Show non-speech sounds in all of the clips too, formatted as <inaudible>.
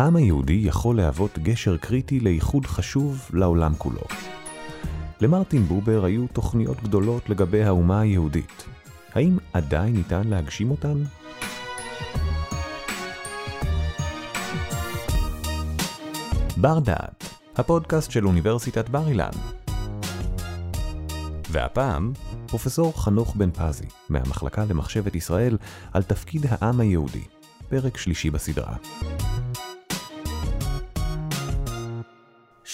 העם היהודי יכול להוות גשר קריטי לאיחוד חשוב לעולם כולו. למרטין בובר היו תוכניות גדולות לגבי האומה היהודית. האם עדיין ניתן להגשים אותן? בר דעת, הפודקאסט של אוניברסיטת בר אילן. והפעם, פרופסור חנוך בן פזי, מהמחלקה למחשבת ישראל, על תפקיד העם היהודי, פרק שלישי בסדרה.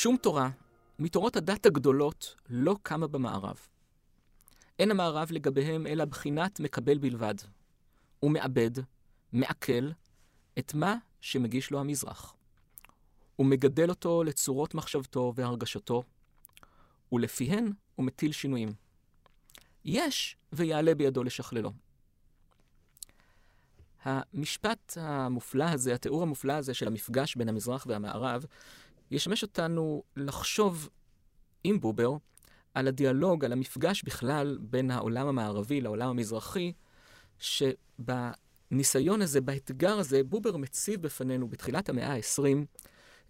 שום תורה מתורות הדת הגדולות לא קמה במערב. אין המערב לגביהם אלא בחינת מקבל בלבד. הוא מאבד, מעכל, את מה שמגיש לו המזרח. הוא מגדל אותו לצורות מחשבתו והרגשתו, ולפיהן הוא מטיל שינויים. יש ויעלה בידו לשכללו. המשפט המופלא הזה, התיאור המופלא הזה של המפגש בין המזרח והמערב, ישמש אותנו לחשוב עם בובר על הדיאלוג, על המפגש בכלל בין העולם המערבי לעולם המזרחי, שבניסיון הזה, באתגר הזה, בובר מציב בפנינו בתחילת המאה ה-20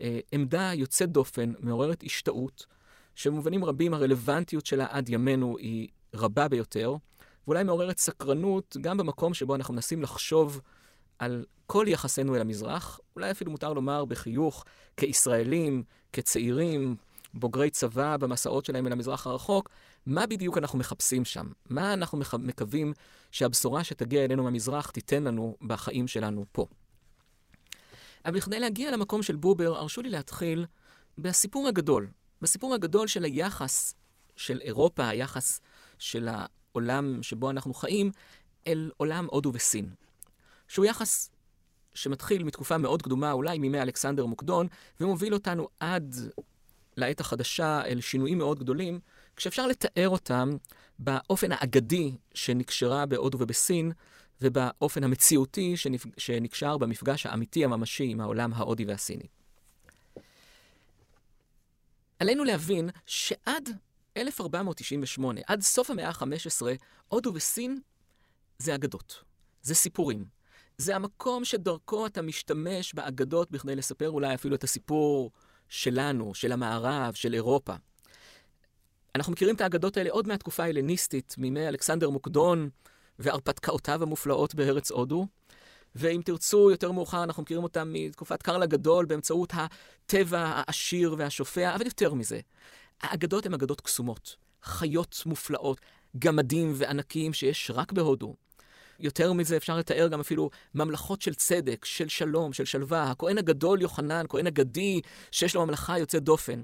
אה, עמדה יוצאת דופן, מעוררת השתאות, שבמובנים רבים הרלוונטיות שלה עד ימינו היא רבה ביותר, ואולי מעוררת סקרנות גם במקום שבו אנחנו מנסים לחשוב על כל יחסנו אל המזרח, אולי אפילו מותר לומר בחיוך, כישראלים, כצעירים, בוגרי צבא במסעות שלהם אל המזרח הרחוק, מה בדיוק אנחנו מחפשים שם? מה אנחנו מקווים שהבשורה שתגיע אלינו מהמזרח תיתן לנו בחיים שלנו פה? אבל בכדי להגיע למקום של בובר, הרשו לי להתחיל בסיפור הגדול. בסיפור הגדול של היחס של אירופה, היחס של העולם שבו אנחנו חיים, אל עולם הודו וסין. שהוא יחס שמתחיל מתקופה מאוד קדומה, אולי מימי אלכסנדר מוקדון, ומוביל אותנו עד לעת החדשה אל שינויים מאוד גדולים, כשאפשר לתאר אותם באופן האגדי שנקשרה בהודו ובסין, ובאופן המציאותי שנקשר במפגש האמיתי הממשי עם העולם ההודי והסיני. עלינו להבין שעד 1498, עד סוף המאה ה-15, הודו וסין זה אגדות, זה סיפורים. זה המקום שדרכו אתה משתמש באגדות בכדי לספר אולי אפילו את הסיפור שלנו, של המערב, של אירופה. אנחנו מכירים את האגדות האלה עוד מהתקופה ההלניסטית, מימי אלכסנדר מוקדון והרפתקאותיו המופלאות בארץ הודו. ואם תרצו, יותר מאוחר אנחנו מכירים אותם מתקופת קרל הגדול באמצעות הטבע העשיר והשופע, אבל יותר מזה, האגדות הן אגדות קסומות, חיות מופלאות, גמדים וענקיים שיש רק בהודו. יותר מזה אפשר לתאר גם אפילו ממלכות של צדק, של שלום, של שלווה. הכהן הגדול יוחנן, כהן אגדי, שיש לו ממלכה יוצאת דופן.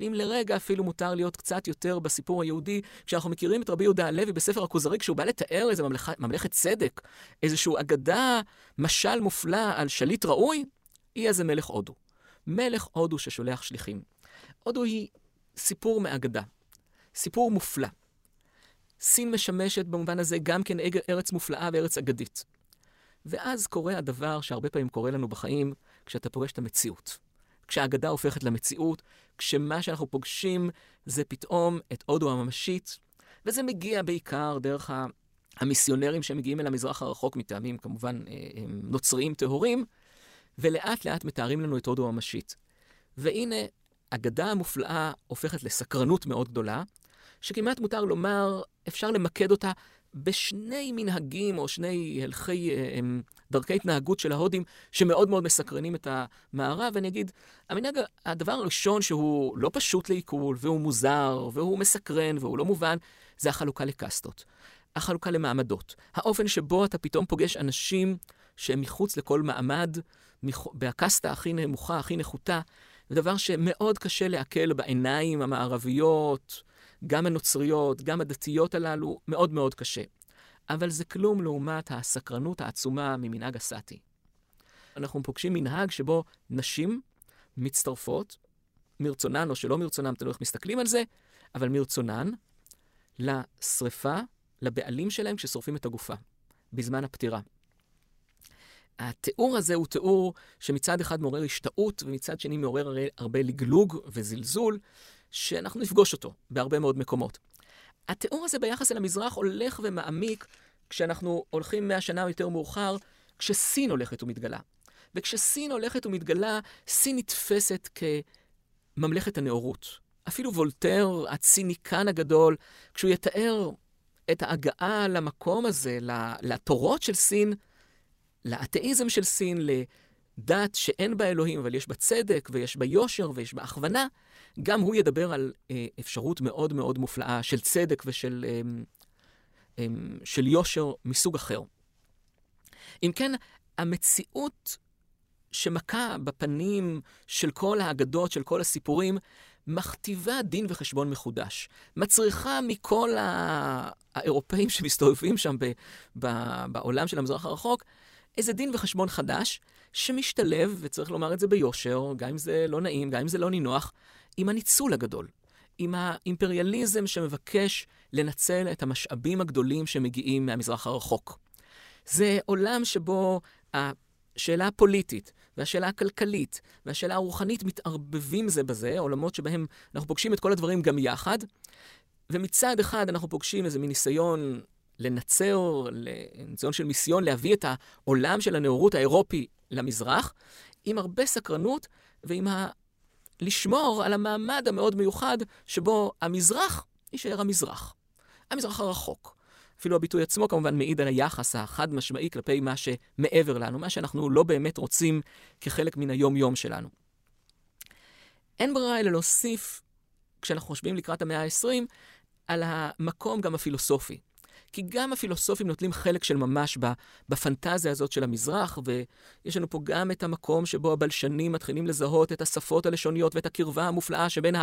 ואם לרגע אפילו מותר להיות קצת יותר בסיפור היהודי, כשאנחנו מכירים את רבי יהודה הלוי בספר הכוזרי, כשהוא בא לתאר איזה ממלכה, ממלכת צדק, איזושהי אגדה, משל מופלא על שליט ראוי, יהיה זה מלך הודו. מלך הודו ששולח שליחים. הודו היא סיפור מאגדה, סיפור מופלא. סין משמשת במובן הזה גם כן ארץ מופלאה וארץ אגדית. ואז קורה הדבר שהרבה פעמים קורה לנו בחיים, כשאתה פוגש את המציאות. כשהאגדה הופכת למציאות, כשמה שאנחנו פוגשים זה פתאום את הודו הממשית, וזה מגיע בעיקר דרך המיסיונרים שמגיעים אל המזרח הרחוק מטעמים כמובן אה, נוצריים טהורים, ולאט לאט מתארים לנו את הודו הממשית. והנה, אגדה המופלאה הופכת לסקרנות מאוד גדולה, שכמעט מותר לומר, אפשר למקד אותה בשני מנהגים או שני הלכי, אה, דרכי התנהגות של ההודים שמאוד מאוד מסקרנים את המערב, ואני אגיד, המנהג, הדבר הראשון שהוא לא פשוט לעיכול, והוא מוזר, והוא מסקרן, והוא לא מובן, זה החלוקה לקסטות. החלוקה למעמדות. האופן שבו אתה פתאום פוגש אנשים שהם מחוץ לכל מעמד, בקסטה הכי נמוכה, הכי נחותה, זה דבר שמאוד קשה לעכל בעיניים המערביות, גם הנוצריות, גם הדתיות הללו, מאוד מאוד קשה. אבל זה כלום לעומת הסקרנות העצומה ממנהג הסאטי. אנחנו פוגשים מנהג שבו נשים מצטרפות, מרצונן או שלא מרצונן, תלוי איך מסתכלים על זה, אבל מרצונן, לשריפה, לבעלים שלהם כששורפים את הגופה, בזמן הפטירה. התיאור הזה הוא תיאור שמצד אחד מעורר השתאות, ומצד שני מעורר הרבה לגלוג וזלזול, שאנחנו נפגוש אותו בהרבה מאוד מקומות. התיאור הזה ביחס אל המזרח הולך ומעמיק כשאנחנו הולכים מאה שנה יותר מאוחר, כשסין הולכת ומתגלה. וכשסין הולכת ומתגלה, סין נתפסת כממלכת הנאורות. אפילו וולטר, הציניקן הגדול, כשהוא יתאר את ההגעה למקום הזה, לתורות של סין, לאתאיזם של סין, לדת שאין בה אלוהים, אבל יש בה צדק, ויש בה יושר, ויש בה הכוונה, גם הוא ידבר על אה, אפשרות מאוד מאוד מופלאה של צדק ושל אה, אה, של יושר מסוג אחר. אם כן, המציאות שמכה בפנים של כל האגדות, של כל הסיפורים, מכתיבה דין וחשבון מחודש. מצריכה מכל האירופאים שמסתובבים שם ב, ב, בעולם של המזרח הרחוק, איזה דין וחשבון חדש, שמשתלב, וצריך לומר את זה ביושר, גם אם זה לא נעים, גם אם זה לא נינוח, עם הניצול הגדול, עם האימפריאליזם שמבקש לנצל את המשאבים הגדולים שמגיעים מהמזרח הרחוק. זה עולם שבו השאלה הפוליטית והשאלה הכלכלית והשאלה הרוחנית מתערבבים זה בזה, עולמות שבהם אנחנו פוגשים את כל הדברים גם יחד, ומצד אחד אנחנו פוגשים איזה מין ניסיון לנצר, ניסיון של מיסיון להביא את העולם של הנאורות האירופי למזרח, עם הרבה סקרנות ועם ה... לשמור על המעמד המאוד מיוחד שבו המזרח יישאר המזרח. המזרח הרחוק. אפילו הביטוי עצמו כמובן מעיד על היחס החד משמעי כלפי מה שמעבר לנו, מה שאנחנו לא באמת רוצים כחלק מן היום-יום שלנו. אין ברירה אלא להוסיף, כשאנחנו חושבים לקראת המאה ה-20, על המקום גם הפילוסופי. כי גם הפילוסופים נוטלים חלק של ממש בפנטזיה הזאת של המזרח, ויש לנו פה גם את המקום שבו הבלשנים מתחילים לזהות את השפות הלשוניות ואת הקרבה המופלאה שבין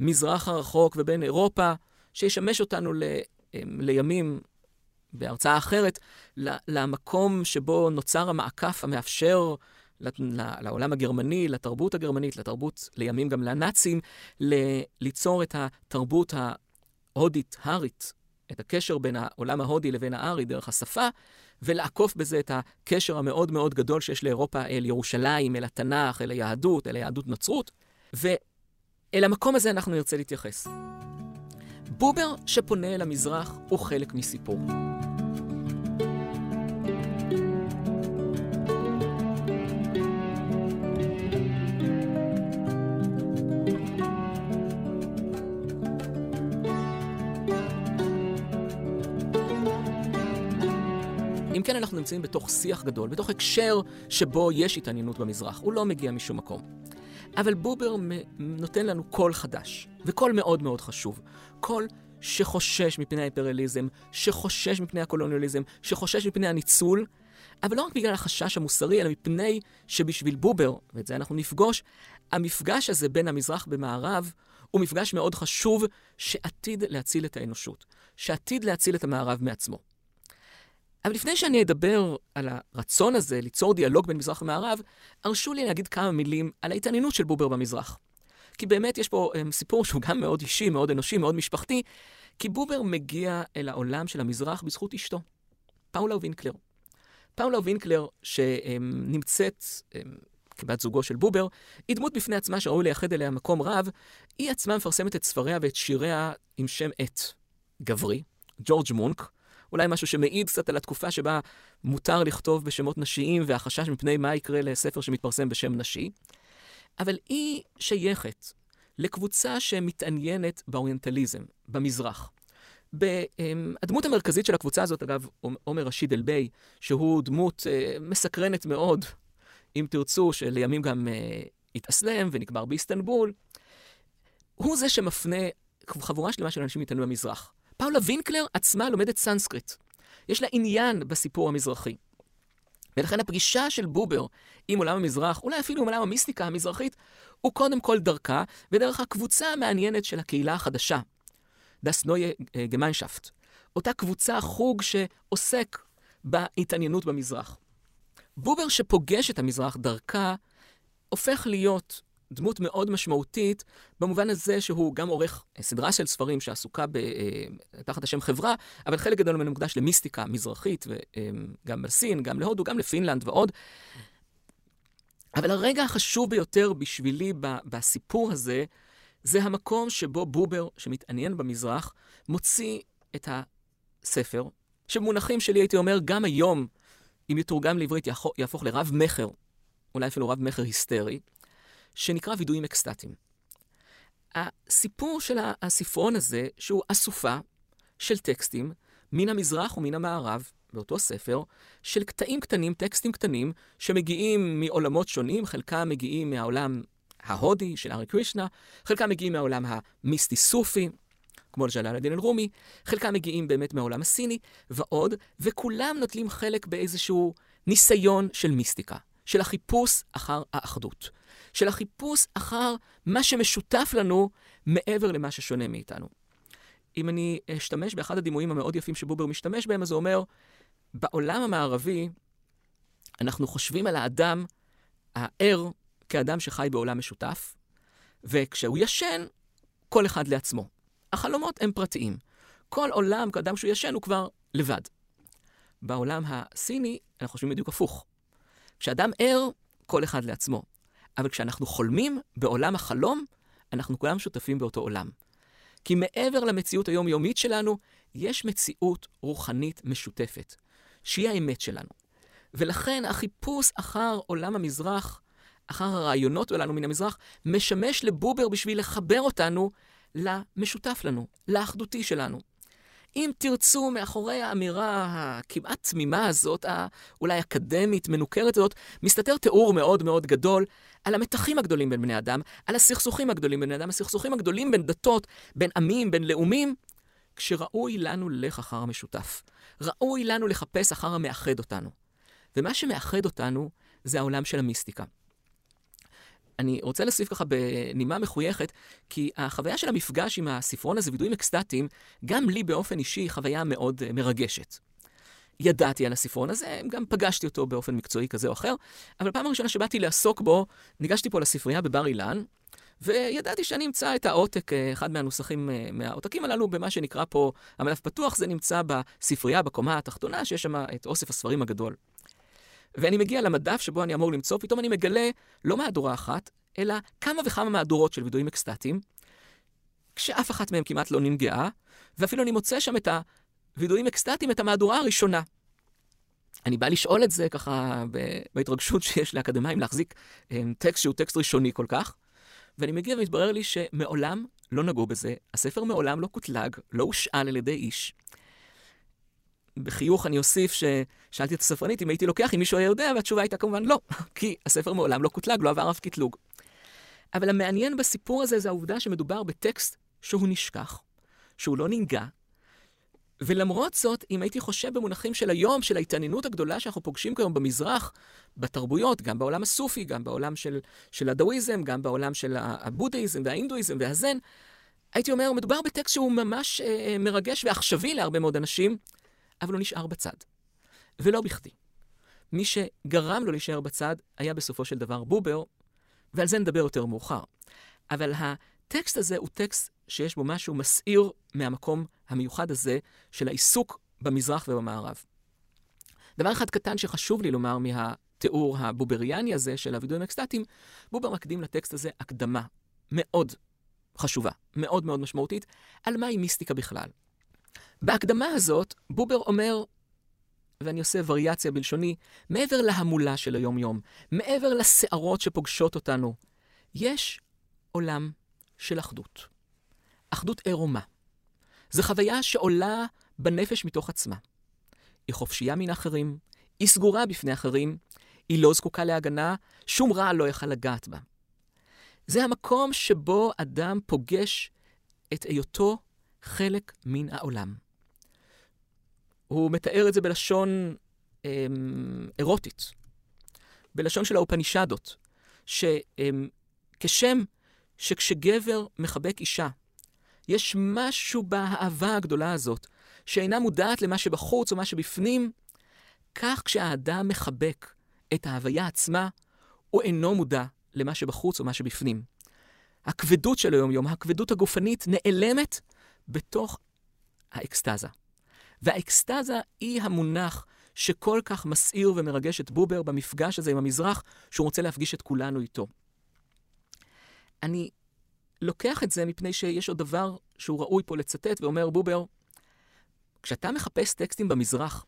המזרח הרחוק ובין אירופה, שישמש אותנו ל, אמ, לימים, בהרצאה אחרת, למקום שבו נוצר המעקף המאפשר לעולם הגרמני, לתרבות הגרמנית, לתרבות, לימים גם לנאצים, ליצור את התרבות ההודית-הארית את הקשר בין העולם ההודי לבין הארי דרך השפה, ולעקוף בזה את הקשר המאוד מאוד גדול שיש לאירופה אל ירושלים, אל התנ"ך, אל היהדות, אל היהדות נצרות, ואל המקום הזה אנחנו נרצה להתייחס. בובר שפונה אל המזרח הוא חלק מסיפור. אם כן, אנחנו נמצאים בתוך שיח גדול, בתוך הקשר שבו יש התעניינות במזרח. הוא לא מגיע משום מקום. אבל בובר נותן לנו קול חדש, וקול מאוד מאוד חשוב. קול שחושש מפני האימפריאליזם, שחושש מפני הקולוניאליזם, שחושש מפני הניצול, אבל לא רק בגלל החשש המוסרי, אלא מפני שבשביל בובר, ואת זה אנחנו נפגוש, המפגש הזה בין המזרח במערב הוא מפגש מאוד חשוב שעתיד להציל את האנושות, שעתיד להציל את המערב מעצמו. אבל לפני שאני אדבר על הרצון הזה ליצור דיאלוג בין מזרח ומערב, הרשו לי להגיד כמה מילים על ההתעניינות של בובר במזרח. כי באמת יש פה um, סיפור שהוא גם מאוד אישי, מאוד אנושי, מאוד משפחתי, כי בובר מגיע אל העולם של המזרח בזכות אשתו, פאולה וינקלר. פאולה וינקלר, שנמצאת כבת זוגו של בובר, היא דמות בפני עצמה שראוי לייחד אליה מקום רב. היא עצמה מפרסמת את ספריה ואת שיריה עם שם עט גברי, ג'ורג' מונק, אולי משהו שמעיד קצת על התקופה שבה מותר לכתוב בשמות נשיים והחשש מפני מה יקרה לספר שמתפרסם בשם נשי. אבל היא שייכת לקבוצה שמתעניינת באוריינטליזם, במזרח. הדמות המרכזית של הקבוצה הזאת, אגב, עומר רשיד אל-ביי, שהוא דמות uh, מסקרנת מאוד, אם תרצו, שלימים גם uh, התאסלם ונקבר באיסטנבול, הוא זה שמפנה חבורה שלמה של אנשים איתנו במזרח. פאולה וינקלר עצמה לומדת סנסקריט. יש לה עניין בסיפור המזרחי. ולכן הפגישה של בובר עם עולם המזרח, אולי אפילו עם עולם המיסטיקה המזרחית, הוא קודם כל דרכה, ודרך הקבוצה המעניינת של הקהילה החדשה, das neue Gemeinschaft. אותה קבוצה, חוג שעוסק בהתעניינות במזרח. בובר שפוגש את המזרח דרכה, הופך להיות דמות מאוד משמעותית, במובן הזה שהוא גם עורך סדרה של ספרים שעסוקה ב, אה, תחת השם חברה, אבל חלק גדול ממנו מוקדש למיסטיקה מזרחית, וגם אה, לסין, גם להודו, גם לפינלנד ועוד. אבל הרגע החשוב ביותר בשבילי בסיפור הזה, זה המקום שבו בובר, שמתעניין במזרח, מוציא את הספר, שבמונחים שלי הייתי אומר, גם היום, אם יתורגם לעברית, יהפוך לרב-מכר אולי אפילו רב-מכר היסטרי, שנקרא וידויים אקסטטיים. הסיפור של הספרון הזה, שהוא אסופה של טקסטים מן המזרח ומן המערב, באותו ספר, של קטעים קטנים, טקסטים קטנים, שמגיעים מעולמות שונים, חלקם מגיעים מהעולם ההודי של ארי קרישנה, חלקם מגיעים מהעולם המיסטי-סופי, כמו ג'לאל א-דין אל-רומי, חלקם מגיעים באמת מהעולם הסיני ועוד, וכולם נוטלים חלק באיזשהו ניסיון של מיסטיקה, של החיפוש אחר האחדות, של החיפוש אחר מה שמשותף לנו מעבר למה ששונה מאיתנו. אם אני אשתמש באחד הדימויים המאוד יפים שבובר משתמש בהם, אז הוא אומר, בעולם המערבי אנחנו חושבים על האדם הער כאדם שחי בעולם משותף, וכשהוא ישן, כל אחד לעצמו. החלומות הם פרטיים. כל עולם, כאדם שהוא ישן, הוא כבר לבד. בעולם הסיני, אנחנו חושבים בדיוק הפוך. כשאדם ער, כל אחד לעצמו. אבל כשאנחנו חולמים בעולם החלום, אנחנו כולם שותפים באותו עולם. כי מעבר למציאות היומיומית שלנו, יש מציאות רוחנית משותפת, שהיא האמת שלנו. ולכן החיפוש אחר עולם המזרח, אחר הרעיונות שלנו מן המזרח, משמש לבובר בשביל לחבר אותנו למשותף לנו, לאחדותי שלנו. אם תרצו, מאחורי האמירה הכמעט תמימה הזאת, האולי אקדמית, מנוכרת הזאת, מסתתר תיאור מאוד מאוד גדול על המתחים הגדולים בין בני אדם, על הסכסוכים הגדולים בין בני אדם, הסכסוכים הגדולים בין דתות, בין עמים, בין לאומים, כשראוי לנו ללך אחר המשותף. ראוי לנו לחפש אחר המאחד אותנו. ומה שמאחד אותנו זה העולם של המיסטיקה. אני רוצה להוסיף ככה בנימה מחויכת, כי החוויה של המפגש עם הספרון הזה, וידועים אקסטטיים, גם לי באופן אישי חוויה מאוד uh, מרגשת. ידעתי על הספרון הזה, גם פגשתי אותו באופן מקצועי כזה או אחר, אבל פעם הראשונה שבאתי לעסוק בו, ניגשתי פה לספרייה בבר אילן, וידעתי שאני אמצא את העותק, אה, אחד מהנוסחים אה, מהעותקים הללו, במה שנקרא פה המלף פתוח, זה נמצא בספרייה בקומה התחתונה, שיש שם את אוסף הספרים הגדול. ואני מגיע למדף שבו אני אמור למצוא, פתאום אני מגלה לא מהדורה אחת, אלא כמה וכמה מהדורות של וידועים אקסטטיים, כשאף אחת מהן כמעט לא ננגעה, ואפילו אני מוצא שם את הוידועים אקסטטיים, את המהדורה הראשונה. אני בא לשאול את זה ככה בהתרגשות שיש לאקדמאים להחזיק אה, טקסט שהוא טקסט ראשוני כל כך, ואני מגיע ומתברר לי שמעולם לא נגעו בזה, הספר מעולם לא קוטלג, לא הושאל על ידי איש. בחיוך אני אוסיף ששאלתי את הספרנית אם הייתי לוקח, אם מישהו היה יודע, והתשובה הייתה כמובן לא, <laughs> כי הספר מעולם לא קוטלג, לא עבר אף קטלוג. אבל המעניין בסיפור הזה זה העובדה שמדובר בטקסט שהוא נשכח, שהוא לא ננגע, ולמרות זאת, אם הייתי חושב במונחים של היום, של ההתעניינות הגדולה שאנחנו פוגשים כיום במזרח, בתרבויות, גם בעולם הסופי, גם בעולם של, של הדאואיזם, גם בעולם של הבודהיזם וההינדואיזם והזן, הייתי אומר, מדובר בטקסט שהוא ממש אה, מרגש ועכשווי להרבה מאוד אנשים, אבל הוא נשאר בצד. ולא בכדי. מי שגרם לו להישאר בצד היה בסופו של דבר בובר, ועל זה נדבר יותר מאוחר. אבל הטקסט הזה הוא טקסט שיש בו משהו מסעיר מהמקום המיוחד הזה של העיסוק במזרח ובמערב. דבר אחד קטן שחשוב לי לומר מהתיאור הבובריאני הזה של הווידואים אקסטטיים, בובר מקדים לטקסט הזה הקדמה מאוד חשובה, מאוד מאוד משמעותית, על מהי מיסטיקה בכלל. בהקדמה הזאת, בובר אומר, ואני עושה וריאציה בלשוני, מעבר להמולה של היום-יום, מעבר לסערות שפוגשות אותנו, יש עולם של אחדות. אחדות עירומה. זו חוויה שעולה בנפש מתוך עצמה. היא חופשייה מן האחרים, היא סגורה בפני אחרים, היא לא זקוקה להגנה, שום רע לא יכל לגעת בה. זה המקום שבו אדם פוגש את היותו חלק מן העולם. הוא מתאר את זה בלשון אמ, אירוטית, בלשון של האופנישדות, שכשם שכשגבר מחבק אישה, יש משהו באהבה הגדולה הזאת, שאינה מודעת למה שבחוץ או מה שבפנים, כך כשהאדם מחבק את ההוויה עצמה, הוא אינו מודע למה שבחוץ או מה שבפנים. הכבדות של היום-יום, הכבדות הגופנית, נעלמת בתוך האקסטזה. והאקסטזה היא המונח שכל כך מסעיר ומרגש את בובר במפגש הזה עם המזרח, שהוא רוצה להפגיש את כולנו איתו. אני לוקח את זה מפני שיש עוד דבר שהוא ראוי פה לצטט, ואומר בובר, כשאתה מחפש טקסטים במזרח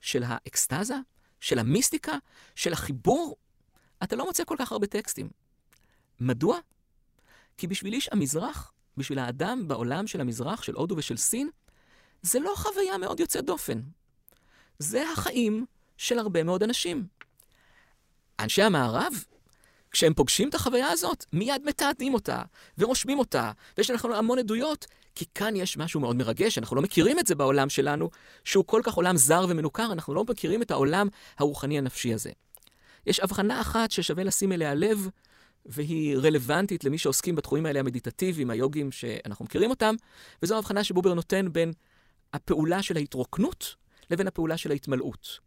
של האקסטזה, של המיסטיקה, של החיבור, אתה לא מוצא כל כך הרבה טקסטים. מדוע? כי בשביל איש המזרח, בשביל האדם בעולם של המזרח, של הודו ושל סין, זה לא חוויה מאוד יוצאת דופן. זה החיים של הרבה מאוד אנשים. אנשי המערב, כשהם פוגשים את החוויה הזאת, מיד מתעדים אותה, ורושמים אותה, ויש לנו המון עדויות, כי כאן יש משהו מאוד מרגש, אנחנו לא מכירים את זה בעולם שלנו, שהוא כל כך עולם זר ומנוכר, אנחנו לא מכירים את העולם הרוחני הנפשי הזה. יש הבחנה אחת ששווה לשים אליה לב, והיא רלוונטית למי שעוסקים בתחומים האלה המדיטטיביים, היוגים שאנחנו מכירים אותם, וזו ההבחנה שבובר נותן בין הפעולה של ההתרוקנות לבין הפעולה של ההתמלאות.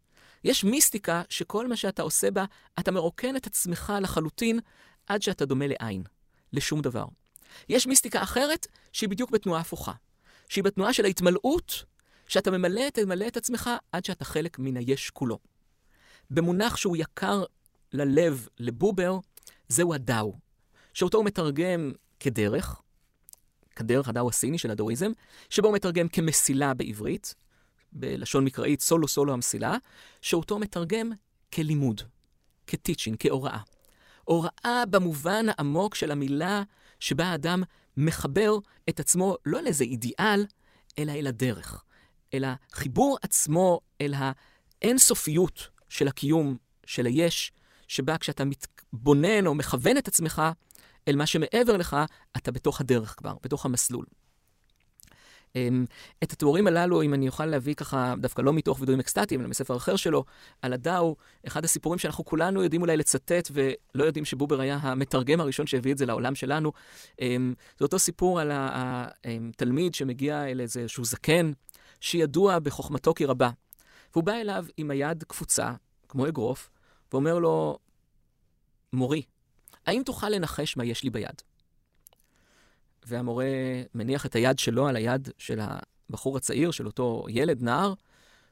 יש מיסטיקה שכל מה שאתה עושה בה, אתה מרוקן את עצמך לחלוטין עד שאתה דומה לעין, לשום דבר. יש מיסטיקה אחרת שהיא בדיוק בתנועה הפוכה, שהיא בתנועה של ההתמלאות, שאתה ממלא, תמלא את עצמך עד שאתה חלק מן היש כולו. במונח שהוא יקר ללב, לבובר, זהו הדאו, שאותו הוא מתרגם כדרך, כדרך הדאו הסיני של הדאואיזם, שבו הוא מתרגם כמסילה בעברית, בלשון מקראית סולו סולו המסילה, שאותו מתרגם כלימוד, כטיצ'ין, כהוראה. הוראה במובן העמוק של המילה שבה האדם מחבר את עצמו לא אל איזה אידיאל, אלא אל הדרך. אל החיבור עצמו, אל האינסופיות של הקיום, של היש, שבה כשאתה מתבונן או מכוון את עצמך אל מה שמעבר לך, אתה בתוך הדרך כבר, בתוך המסלול. אמ, את התיאורים הללו, אם אני אוכל להביא ככה, דווקא לא מתוך וידויים אקסטטיים, אלא מספר אחר שלו, על הדאו, אחד הסיפורים שאנחנו כולנו יודעים אולי לצטט, ולא יודעים שבובר היה המתרגם הראשון שהביא את זה לעולם שלנו. אמ, זה אותו סיפור על התלמיד שמגיע אל איזשהו זקן, שידוע בחוכמתו כי רבה. והוא בא אליו עם היד קפוצה, כמו אגרוף, ואומר לו, מורי, האם תוכל לנחש מה יש לי ביד? והמורה מניח את היד שלו על היד של הבחור הצעיר, של אותו ילד, נער,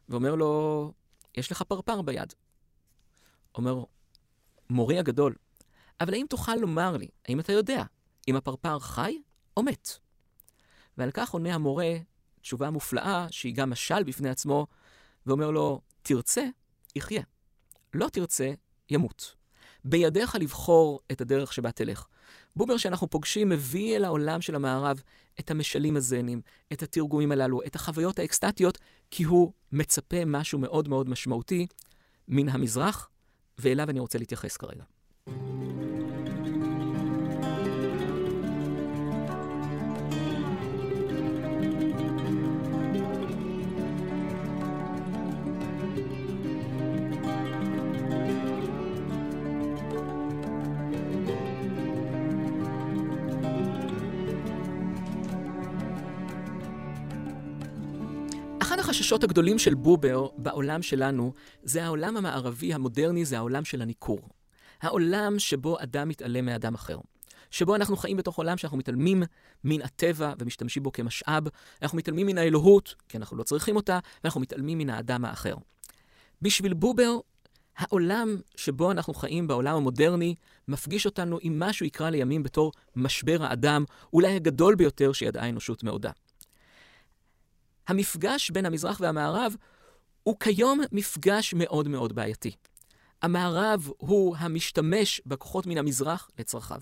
ואומר לו, יש לך פרפר ביד. אומר, מורי הגדול, אבל האם תוכל לומר לי, האם אתה יודע, אם הפרפר חי או מת? ועל כך עונה המורה תשובה מופלאה, שהיא גם משל בפני עצמו, ואומר לו, תרצה, יחיה. לא תרצה, ימות. בידיך לבחור את הדרך שבה תלך. בובר שאנחנו פוגשים מביא אל העולם של המערב את המשלים הזנים, את התרגומים הללו, את החוויות האקסטטיות, כי הוא מצפה משהו מאוד מאוד משמעותי מן המזרח, ואליו אני רוצה להתייחס כרגע. החששות הגדולים של בובר בעולם שלנו, זה העולם המערבי המודרני, זה העולם של הניכור. העולם שבו אדם מתעלם מאדם אחר. שבו אנחנו חיים בתוך עולם שאנחנו מתעלמים מן הטבע ומשתמשים בו כמשאב, אנחנו מתעלמים מן האלוהות, כי אנחנו לא צריכים אותה, ואנחנו מתעלמים מן האדם האחר. בשביל בובר, העולם שבו אנחנו חיים בעולם המודרני, מפגיש אותנו עם מה שהוא יקרא לימים בתור משבר האדם, אולי הגדול ביותר שידעה האנושות מעודה. המפגש בין המזרח והמערב הוא כיום מפגש מאוד מאוד בעייתי. המערב הוא המשתמש בכוחות מן המזרח לצרכיו.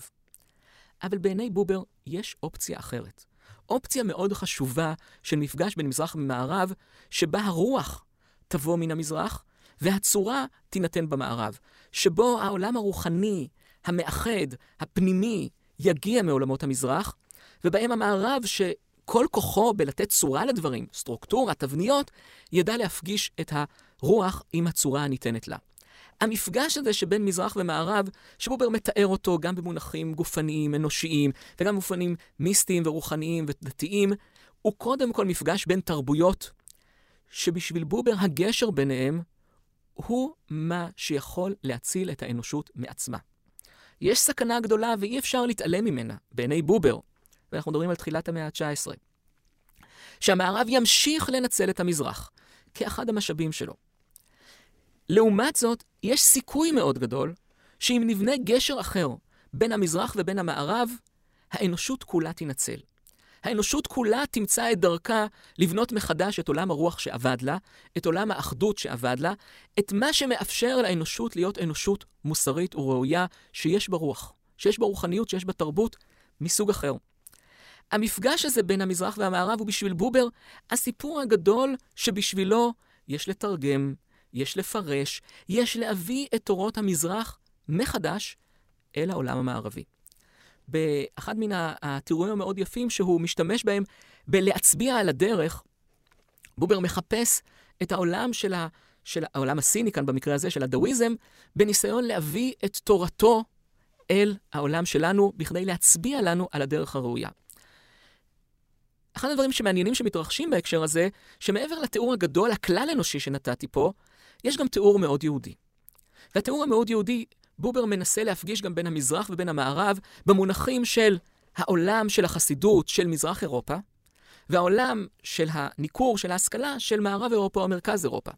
אבל בעיני בובר יש אופציה אחרת. אופציה מאוד חשובה של מפגש בין מזרח ומערב, שבה הרוח תבוא מן המזרח והצורה תינתן במערב. שבו העולם הרוחני, המאחד, הפנימי, יגיע מעולמות המזרח, ובהם המערב, ש... כל כוחו בלתת צורה לדברים, סטרוקטורה, תבניות, ידע להפגיש את הרוח עם הצורה הניתנת לה. המפגש הזה שבין מזרח ומערב, שבובר מתאר אותו גם במונחים גופניים, אנושיים, וגם במובנים מיסטיים ורוחניים ודתיים, הוא קודם כל מפגש בין תרבויות, שבשביל בובר הגשר ביניהם הוא מה שיכול להציל את האנושות מעצמה. יש סכנה גדולה ואי אפשר להתעלם ממנה, בעיני בובר, ואנחנו מדברים על תחילת המאה ה-19, שהמערב ימשיך לנצל את המזרח כאחד המשאבים שלו. לעומת זאת, יש סיכוי מאוד גדול שאם נבנה גשר אחר בין המזרח ובין המערב, האנושות כולה תינצל. האנושות כולה תמצא את דרכה לבנות מחדש את עולם הרוח שאבד לה, את עולם האחדות שאבד לה, את מה שמאפשר לאנושות להיות אנושות מוסרית וראויה שיש בה רוח, שיש בה רוחניות, שיש בה תרבות מסוג אחר. המפגש הזה בין המזרח והמערב הוא בשביל בובר הסיפור הגדול שבשבילו יש לתרגם, יש לפרש, יש להביא את תורות המזרח מחדש אל העולם המערבי. באחד מן התיאורים המאוד יפים שהוא משתמש בהם בלהצביע על הדרך, בובר מחפש את העולם של, ה, של העולם הסיני כאן במקרה הזה, של הדאוויזם, בניסיון להביא את תורתו אל העולם שלנו, בכדי להצביע לנו על הדרך הראויה. אחד הדברים שמעניינים שמתרחשים בהקשר הזה, שמעבר לתיאור הגדול, הכלל-אנושי שנתתי פה, יש גם תיאור מאוד יהודי. והתיאור המאוד יהודי, בובר מנסה להפגיש גם בין המזרח ובין המערב במונחים של העולם של החסידות של מזרח אירופה, והעולם של הניכור, של ההשכלה, של מערב אירופה או מרכז אירופה.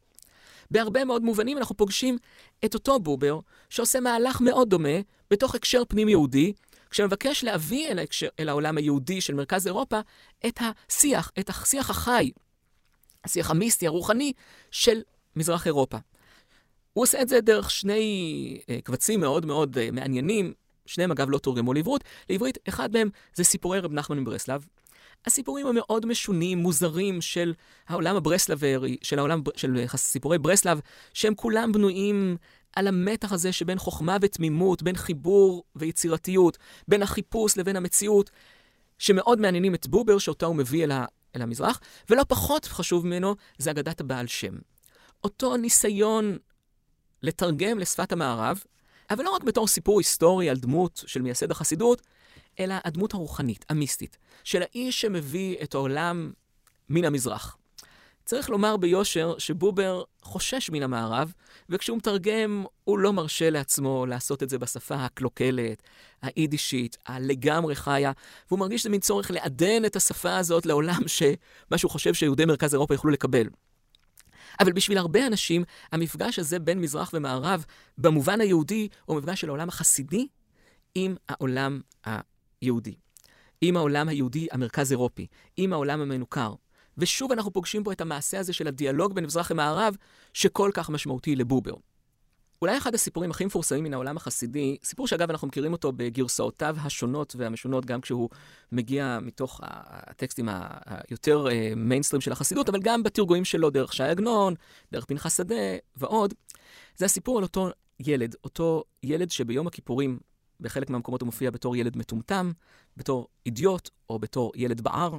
בהרבה מאוד מובנים אנחנו פוגשים את אותו בובר, שעושה מהלך מאוד דומה בתוך הקשר פנים יהודי, כשמבקש להביא אל, ההקשר, אל העולם היהודי של מרכז אירופה את השיח, את השיח החי, השיח המיסטי, הרוחני, של מזרח אירופה. הוא עושה את זה דרך שני uh, קבצים מאוד מאוד uh, מעניינים, שניהם אגב לא תורגמו לעברית, לעברית, אחד מהם זה סיפורי רב נחמן מברסלב. הסיפורים המאוד משונים, מוזרים של העולם הברסלברי, של העולם של סיפורי ברסלב, שהם כולם בנויים על המתח הזה שבין חוכמה ותמימות, בין חיבור ויצירתיות, בין החיפוש לבין המציאות, שמאוד מעניינים את בובר, שאותה הוא מביא אל, ה, אל המזרח, ולא פחות חשוב ממנו, זה אגדת הבעל שם. אותו ניסיון לתרגם לשפת המערב, אבל לא רק בתור סיפור היסטורי על דמות של מייסד החסידות, אלא הדמות הרוחנית, המיסטית, של האיש שמביא את העולם מן המזרח. צריך לומר ביושר שבובר חושש מן המערב, וכשהוא מתרגם, הוא לא מרשה לעצמו לעשות את זה בשפה הקלוקלת, היידישית, הלגמרי חיה, והוא מרגיש שזה מין צורך לעדן את השפה הזאת לעולם שמה שהוא חושב שיהודי מרכז אירופה יוכלו לקבל. אבל בשביל הרבה אנשים, המפגש הזה בין מזרח ומערב, במובן היהודי, הוא מפגש של העולם החסידי עם העולם היהודי. עם העולם היהודי המרכז אירופי, עם העולם המנוכר. ושוב אנחנו פוגשים פה את המעשה הזה של הדיאלוג בין מזרח למערב, שכל כך משמעותי לבובר. אולי אחד הסיפורים הכי מפורסמים מן העולם החסידי, סיפור שאגב אנחנו מכירים אותו בגרסאותיו השונות והמשונות, גם כשהוא מגיע מתוך הטקסטים היותר מיינסטרים אה, של החסידות, אבל גם בתרגועים שלו דרך ש"י עגנון, דרך פנחס שדה ועוד. זה הסיפור על אותו ילד, אותו ילד שביום הכיפורים, בחלק מהמקומות הוא מופיע בתור ילד מטומטם, בתור אידיוט או בתור ילד בער,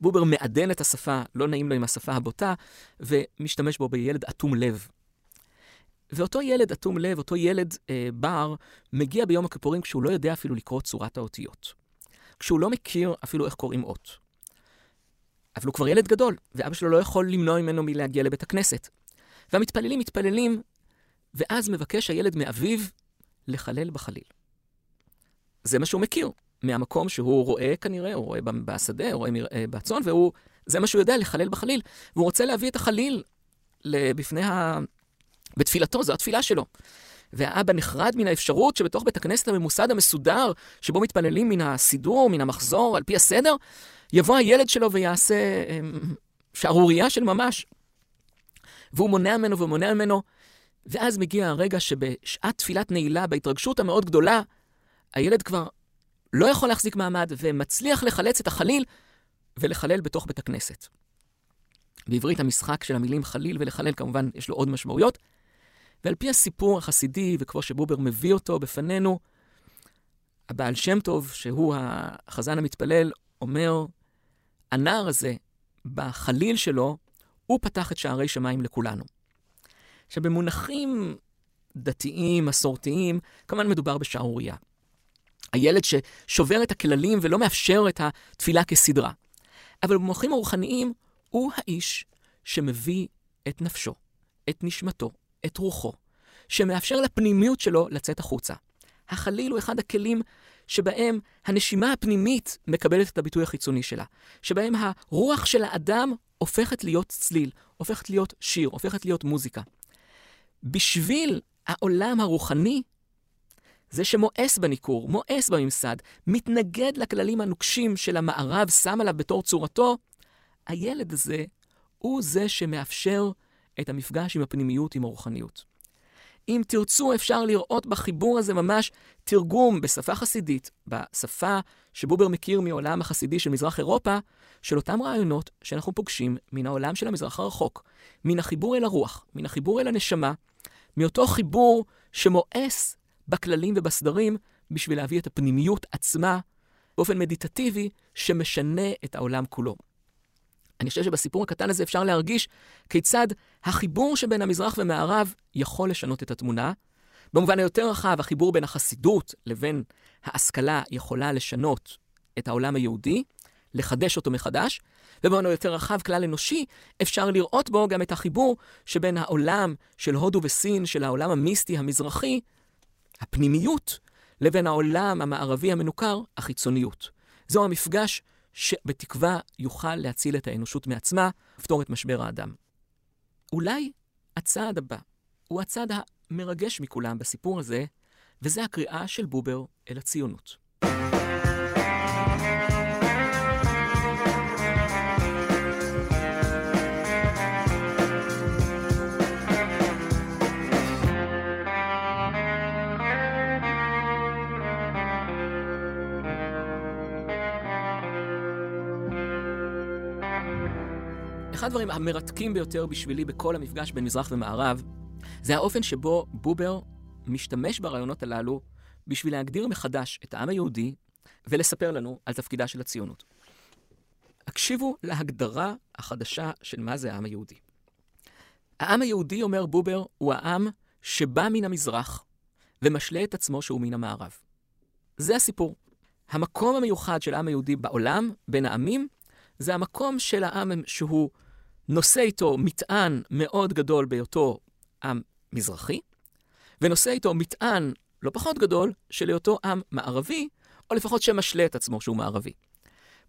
בובר מעדן את השפה, לא נעים לו עם השפה הבוטה, ומשתמש בו בילד אטום לב. ואותו ילד אטום לב, אותו ילד אה, בר, מגיע ביום הכיפורים כשהוא לא יודע אפילו לקרוא צורת האותיות. כשהוא לא מכיר אפילו איך קוראים אות. אבל הוא כבר ילד גדול, ואבא שלו לא יכול למנוע ממנו מלהגיע לבית הכנסת. והמתפללים מתפללים, ואז מבקש הילד מאביו לחלל בחליל. זה מה שהוא מכיר. מהמקום שהוא רואה כנראה, הוא רואה בשדה, הוא רואה אה, בצאן, והוא, זה מה שהוא יודע, לחלל בחליל. והוא רוצה להביא את החליל בפני ה... בתפילתו, זו התפילה שלו. והאבא נחרד מן האפשרות שבתוך בית הכנסת הממוסד המסודר, שבו מתפללים מן הסידור, מן המחזור, על פי הסדר, יבוא הילד שלו ויעשה אמ, שערורייה של ממש. והוא מונע ממנו ומונע ממנו, ואז מגיע הרגע שבשעת תפילת נעילה, בהתרגשות המאוד גדולה, הילד כבר לא יכול להחזיק מעמד ומצליח לחלץ את החליל ולחלל בתוך בית הכנסת. בעברית המשחק של המילים חליל ולחלל כמובן יש לו עוד משמעויות. ועל פי הסיפור החסידי, וכמו שבובר מביא אותו בפנינו, הבעל שם טוב, שהוא החזן המתפלל, אומר, הנער הזה, בחליל שלו, הוא פתח את שערי שמיים לכולנו. עכשיו, במונחים דתיים, מסורתיים, כמובן מדובר בשערורייה. הילד ששובר את הכללים ולא מאפשר את התפילה כסדרה. אבל במוחים הרוחניים הוא האיש שמביא את נפשו, את נשמתו, את רוחו, שמאפשר לפנימיות שלו לצאת החוצה. החליל הוא אחד הכלים שבהם הנשימה הפנימית מקבלת את הביטוי החיצוני שלה, שבהם הרוח של האדם הופכת להיות צליל, הופכת להיות שיר, הופכת להיות מוזיקה. בשביל העולם הרוחני, זה שמואס בניכור, מואס בממסד, מתנגד לכללים הנוקשים של המערב, שם עליו בתור צורתו, הילד הזה הוא זה שמאפשר את המפגש עם הפנימיות, עם הרוחניות. אם תרצו, אפשר לראות בחיבור הזה ממש תרגום בשפה חסידית, בשפה שבובר מכיר מעולם החסידי של מזרח אירופה, של אותם רעיונות שאנחנו פוגשים מן העולם של המזרח הרחוק, מן החיבור אל הרוח, מן החיבור אל הנשמה, מאותו חיבור שמואס בכללים ובסדרים בשביל להביא את הפנימיות עצמה באופן מדיטטיבי שמשנה את העולם כולו. אני חושב שבסיפור הקטן הזה אפשר להרגיש כיצד החיבור שבין המזרח ומערב יכול לשנות את התמונה. במובן היותר רחב, החיבור בין החסידות לבין ההשכלה יכולה לשנות את העולם היהודי, לחדש אותו מחדש, ובמובן היותר רחב, כלל אנושי, אפשר לראות בו גם את החיבור שבין העולם של הודו וסין, של העולם המיסטי המזרחי, הפנימיות, לבין העולם המערבי המנוכר, החיצוניות. זהו המפגש שבתקווה יוכל להציל את האנושות מעצמה, לפתור את משבר האדם. אולי הצעד הבא הוא הצעד המרגש מכולם בסיפור הזה, וזה הקריאה של בובר אל הציונות. אחד הדברים המרתקים ביותר בשבילי בכל המפגש בין מזרח ומערב, זה האופן שבו בובר משתמש ברעיונות הללו בשביל להגדיר מחדש את העם היהודי ולספר לנו על תפקידה של הציונות. הקשיבו להגדרה החדשה של מה זה העם היהודי. העם היהודי, אומר בובר, הוא העם שבא מן המזרח ומשלה את עצמו שהוא מן המערב. זה הסיפור. המקום המיוחד של העם היהודי בעולם, בין העמים, זה המקום של העם שהוא נושא איתו מטען מאוד גדול בהיותו עם מזרחי, ונושא איתו מטען לא פחות גדול של היותו עם מערבי, או לפחות שמשלה את עצמו שהוא מערבי.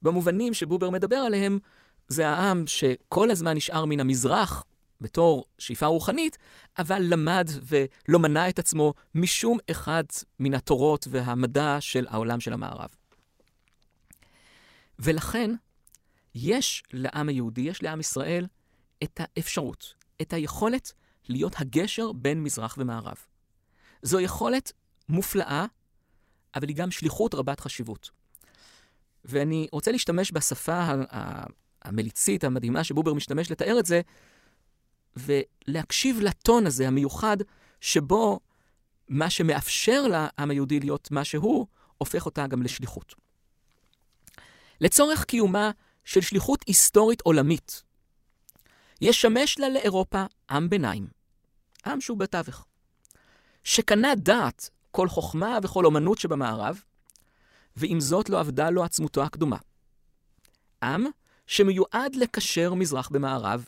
במובנים שבובר מדבר עליהם, זה העם שכל הזמן נשאר מן המזרח בתור שאיפה רוחנית, אבל למד ולא מנע את עצמו משום אחד מן התורות והמדע של העולם של המערב. ולכן, יש לעם היהודי, יש לעם ישראל, את האפשרות, את היכולת להיות הגשר בין מזרח ומערב. זו יכולת מופלאה, אבל היא גם שליחות רבת חשיבות. ואני רוצה להשתמש בשפה המליצית, המדהימה, שבובר משתמש לתאר את זה, ולהקשיב לטון הזה, המיוחד, שבו מה שמאפשר לעם היהודי להיות מה שהוא, הופך אותה גם לשליחות. לצורך קיומה של שליחות היסטורית עולמית, ישמש לה לאירופה עם ביניים, עם שהוא בתווך, שקנה דעת כל חוכמה וכל אומנות שבמערב, ועם זאת לא עבדה לו עצמותו הקדומה. עם שמיועד לקשר מזרח במערב,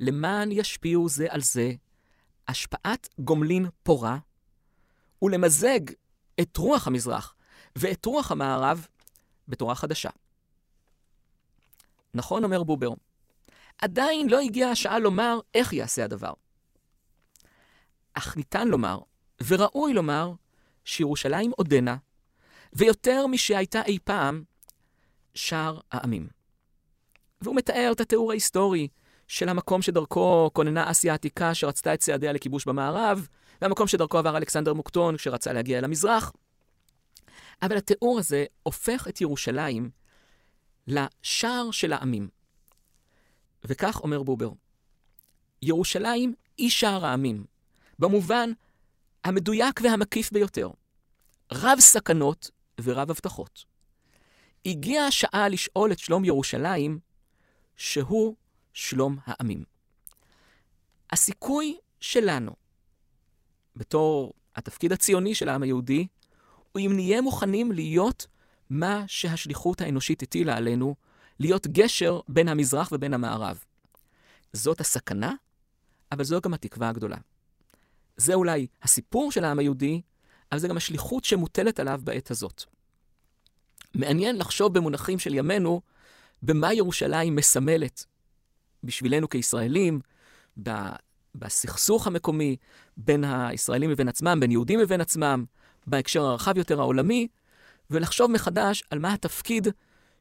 למען ישפיעו זה על זה השפעת גומלין פורה, ולמזג את רוח המזרח ואת רוח המערב בתורה חדשה. נכון, אומר בובר, עדיין לא הגיעה השעה לומר איך יעשה הדבר. אך ניתן לומר, וראוי לומר, שירושלים עודנה, ויותר משהייתה אי פעם, שער העמים. והוא מתאר את התיאור ההיסטורי של המקום שדרכו כוננה אסיה העתיקה שרצתה את צעדיה לכיבוש במערב, והמקום שדרכו עבר אלכסנדר מוקטון כשרצה להגיע אל המזרח. אבל התיאור הזה הופך את ירושלים לשער של העמים. וכך אומר בובר, ירושלים היא שער העמים, במובן המדויק והמקיף ביותר. רב סכנות ורב הבטחות. הגיעה השעה לשאול את שלום ירושלים, שהוא שלום העמים. הסיכוי שלנו, בתור התפקיד הציוני של העם היהודי, הוא אם נהיה מוכנים להיות מה שהשליחות האנושית הטילה עלינו, להיות גשר בין המזרח ובין המערב. זאת הסכנה, אבל זו גם התקווה הגדולה. זה אולי הסיפור של העם היהודי, אבל זה גם השליחות שמוטלת עליו בעת הזאת. מעניין לחשוב במונחים של ימינו, במה ירושלים מסמלת בשבילנו כישראלים, בסכסוך המקומי בין הישראלים לבין עצמם, בין יהודים לבין עצמם, בהקשר הרחב יותר העולמי, ולחשוב מחדש על מה התפקיד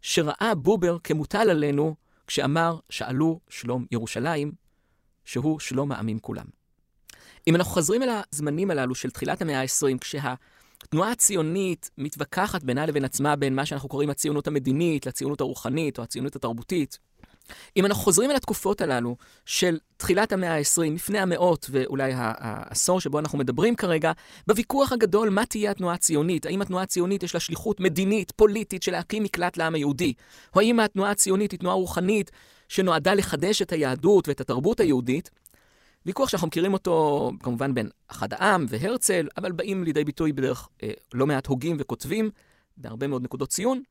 שראה בובר כמוטל עלינו כשאמר, שאלו שלום ירושלים, שהוא שלום העמים כולם. אם אנחנו חוזרים אל הזמנים הללו של תחילת המאה ה-20, כשהתנועה הציונית מתווכחת בינה לבין עצמה בין מה שאנחנו קוראים הציונות המדינית לציונות הרוחנית או הציונות התרבותית, אם אנחנו חוזרים אל התקופות הללו של תחילת המאה ה-20, לפני המאות ואולי העשור שבו אנחנו מדברים כרגע, בוויכוח הגדול מה תהיה התנועה הציונית, האם התנועה הציונית יש לה שליחות מדינית, פוליטית, של להקים מקלט לעם היהודי, או האם התנועה הציונית היא תנועה רוחנית שנועדה לחדש את היהדות ואת התרבות היהודית, ויכוח שאנחנו מכירים אותו כמובן בין אחד העם והרצל, אבל באים לידי ביטוי בדרך אה, לא מעט הוגים וכותבים, בהרבה מאוד נקודות ציון.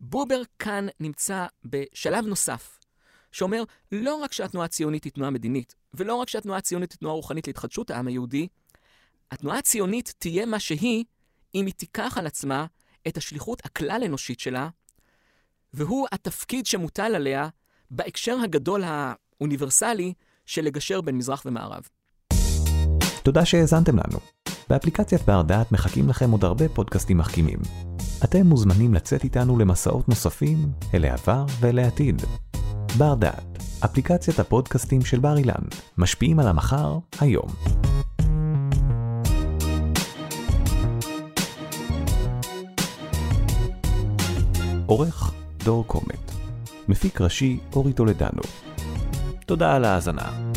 בובר כאן נמצא בשלב נוסף, שאומר לא רק שהתנועה הציונית היא תנועה מדינית, ולא רק שהתנועה הציונית היא תנועה רוחנית להתחדשות העם היהודי, התנועה הציונית תהיה מה שהיא אם היא תיקח על עצמה את השליחות הכלל-אנושית שלה, והוא התפקיד שמוטל עליה בהקשר הגדול האוניברסלי של לגשר בין מזרח ומערב. תודה שהאזנתם לנו. באפליקציית בר דעת מחכים לכם עוד הרבה פודקאסטים מחכימים. אתם מוזמנים לצאת איתנו למסעות נוספים אל העבר ואל העתיד. בר דעת, אפליקציית הפודקאסטים של בר אילן, משפיעים על המחר, היום. עורך דור קומט, מפיק ראשי אורי טולדנו. תודה על ההאזנה.